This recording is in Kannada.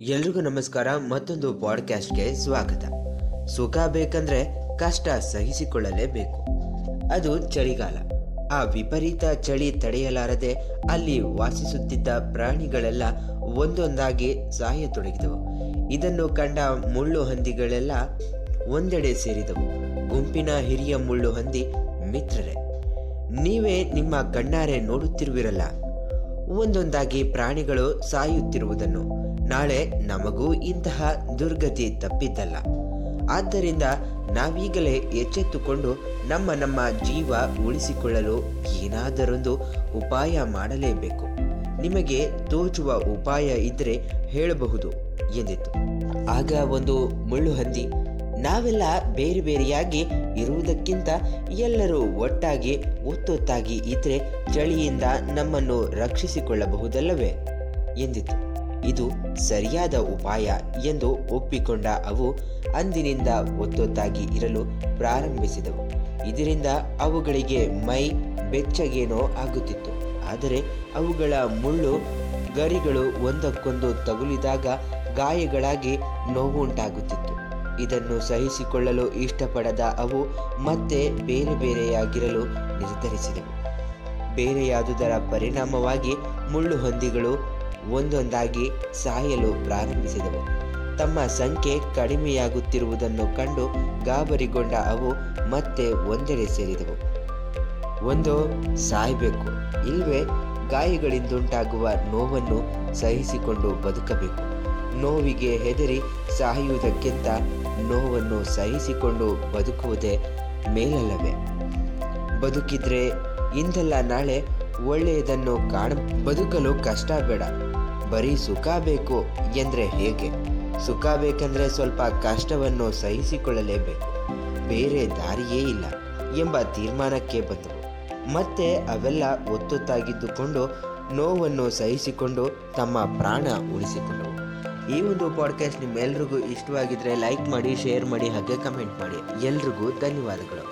ಎಲ್ರಿಗೂ ನಮಸ್ಕಾರ, ಮತ್ತೊಂದು ಪಾಡ್ಕಾಸ್ಟ್ಗೆ ಸ್ವಾಗತ. ಸುಖ ಬೇಕಂದ್ರೆ ಕಷ್ಟ ಸಹಿಸಿಕೊಳ್ಳಲೇಬೇಕು. ಅದು ಚಳಿಗಾಲ. ಆ ವಿಪರೀತ ಚಳಿ ತಡೆಯಲಾರದೆ ಅಲ್ಲಿ ವಾಸಿಸುತ್ತಿದ್ದ ಪ್ರಾಣಿಗಳೆಲ್ಲ ಒಂದೊಂದಾಗಿ ಸಾಯತೊಡಗಿದವು. ಇದನ್ನು ಕಂಡ ಮುಳ್ಳು ಹಂದಿಗಳೆಲ್ಲ ಒಂದೆಡೆ ಸೇರಿದವು. ಗುಂಪಿನ ಹಿರಿಯ ಮುಳ್ಳು ಹಂದಿ, ಮಿತ್ರರೇ, ನೀವೇ ನಿಮ್ಮ ಕಣ್ಣಾರೆ ನೋಡುತ್ತಿರುವಿರಲ್ಲ. ಒಂದೊಂದಾಗಿ ಪ್ರಾಣಿಗಳು ಸಾಯುತ್ತಿರುವುದನ್ನು. ನಾಳೆ ನಮಗೂ ಇಂತಹ ದುರ್ಗತಿ ತಪ್ಪಿದ್ದಲ್ಲ ಆದ್ದರಿಂದ ನಾವೀಗಲೇ ಎಚ್ಚೆತ್ತುಕೊಂಡು ನಮ್ಮ ನಮ್ಮ ಜೀವ ಉಳಿಸಿಕೊಳ್ಳಲು ಏನಾದರೊಂದು ಉಪಾಯ ಮಾಡಲೇಬೇಕು. ನಿಮಗೆ ತೋಚುವ ಉಪಾಯ ಇದ್ದರೆ ಹೇಳಬಹುದು ಎಂದಿತ್ತು ಆಗ ಒಂದು ಮುಳ್ಳು ಹಂದಿ, ನಾವೆಲ್ಲ ಬೇರೆ ಬೇರೆಯಾಗಿ ಇರುವುದಕ್ಕಿಂತ ಎಲ್ಲರೂ ಒಟ್ಟಾಗಿ ಒತ್ತೊತ್ತಾಗಿ ಇದ್ರೆ ಚಳಿಯಿಂದ ನಮ್ಮನ್ನು ರಕ್ಷಿಸಿಕೊಳ್ಳಬಹುದಲ್ಲವೇ? ಎಂದಿತು. ಇದು ಸರಿಯಾದ ಉಪಾಯ ಎಂದು ಒಪ್ಪಿಕೊಂಡ ಅವು ಅಂದಿನಿಂದ ಒತ್ತೊತ್ತಾಗಿ ಇರಲು ಪ್ರಾರಂಭಿಸಿದವು. ಇದರಿಂದ ಅವುಗಳಿಗೆ ಮೈ ಬೆಚ್ಚಗೇನೋ ಆಗುತ್ತಿತ್ತು. ಆದರೆ ಅವುಗಳ ಮುಳ್ಳು ಗರಿಗಳು ಒಂದಕ್ಕೊಂದು ತಗುಲಿದಾಗ ಗಾಯಗಳಾಗಿ ನೋವುಂಟಾಗುತ್ತಿತ್ತು. ಇದನ್ನು ಸಹಿಸಿಕೊಳ್ಳಲು ಇಷ್ಟಪಡದ ಅವು ಮತ್ತೆ ಬೇರೆ ಬೇರೆಯಾಗಿರಲು ನಿರ್ಧರಿಸಿದವು. ಬೇರೆಯಾದುದರ ಪರಿಣಾಮವಾಗಿ ಮುಳ್ಳು ಹಂದಿಗಳು ಒಂದೊಂದಾಗಿ ಸಾಯಲು ಪ್ರಾರಂಭಿಸಿದವು. ತಮ್ಮ ಸಂಖ್ಯೆ ಕಡಿಮೆಯಾಗುತ್ತಿರುವುದನ್ನು ಕಂಡು ಗಾಬರಿಗೊಂಡ ಅವು ಮತ್ತೆ ಒಂದೆಡೆ ಸೇರಿದವು. ಒಂದು, ಸಾಯಬೇಕು. ಇಲ್ವೇ, ಗಾಯಗಳಿಂದುಂಟಾಗುವ ನೋವನ್ನು ಸಹಿಸಿಕೊಂಡು ಬದುಕಬೇಕು. ನೋವಿಗೆ ಹೆದರಿ ಸಾಯುವುದಕ್ಕಿಂತ ನೋವನ್ನು ಸಹಿಸಿಕೊಂಡು ಬದುಕುವುದೇ ಮೇಲಲ್ಲವೇ? ಬದುಕಿದ್ರೆ, ಇಂದಲ್ಲ ನಾಳೆ ಒಳ್ಳೆಯದನ್ನು ಕಾಣ, ಬದುಕಲು ಕಷ್ಟ ಬೇಡ. ಬರೀ ಸುಖ ಬೇಕು ಎಂದ್ರೆ ಹೇಗೆ? ಸುಖ ಬೇಕಂದ್ರೆ ಸ್ವಲ್ಪ ಕಷ್ಟವನ್ನು ಸಹಿಸಿಕೊಳ್ಳಲೇಬೇಕು. ಬೇರೆ ದಾರಿಯೇ ಇಲ್ಲ ಎಂಬ ತೀರ್ಮಾನಕ್ಕೆ ಬಂದವು ಮತ್ತೆ ಅವೆಲ್ಲ ಒತ್ತೊತ್ತಾಗಿದ್ದುಕೊಂಡು ನೋವನ್ನು ಸಹಿಸಿಕೊಂಡು ತಮ್ಮ ಪ್ರಾಣ ಉಳಿಸಿಕೊಂಡವು. ಈ ಒಂದು ಪಾಡ್ಕಾಸ್ಟ್ ನಿಮ್ಮೆಲ್ರಿಗೂ ಇಷ್ಟವಾಗಿದ್ರೆ ಲೈಕ್ ಮಾಡಿ ಶೇರ್ ಮಾಡಿ, ಹಾಗೆ ಕಮೆಂಟ್ ಮಾಡಿ. ಎಲ್ರಿಗೂ ಧನ್ಯವಾದಗಳು.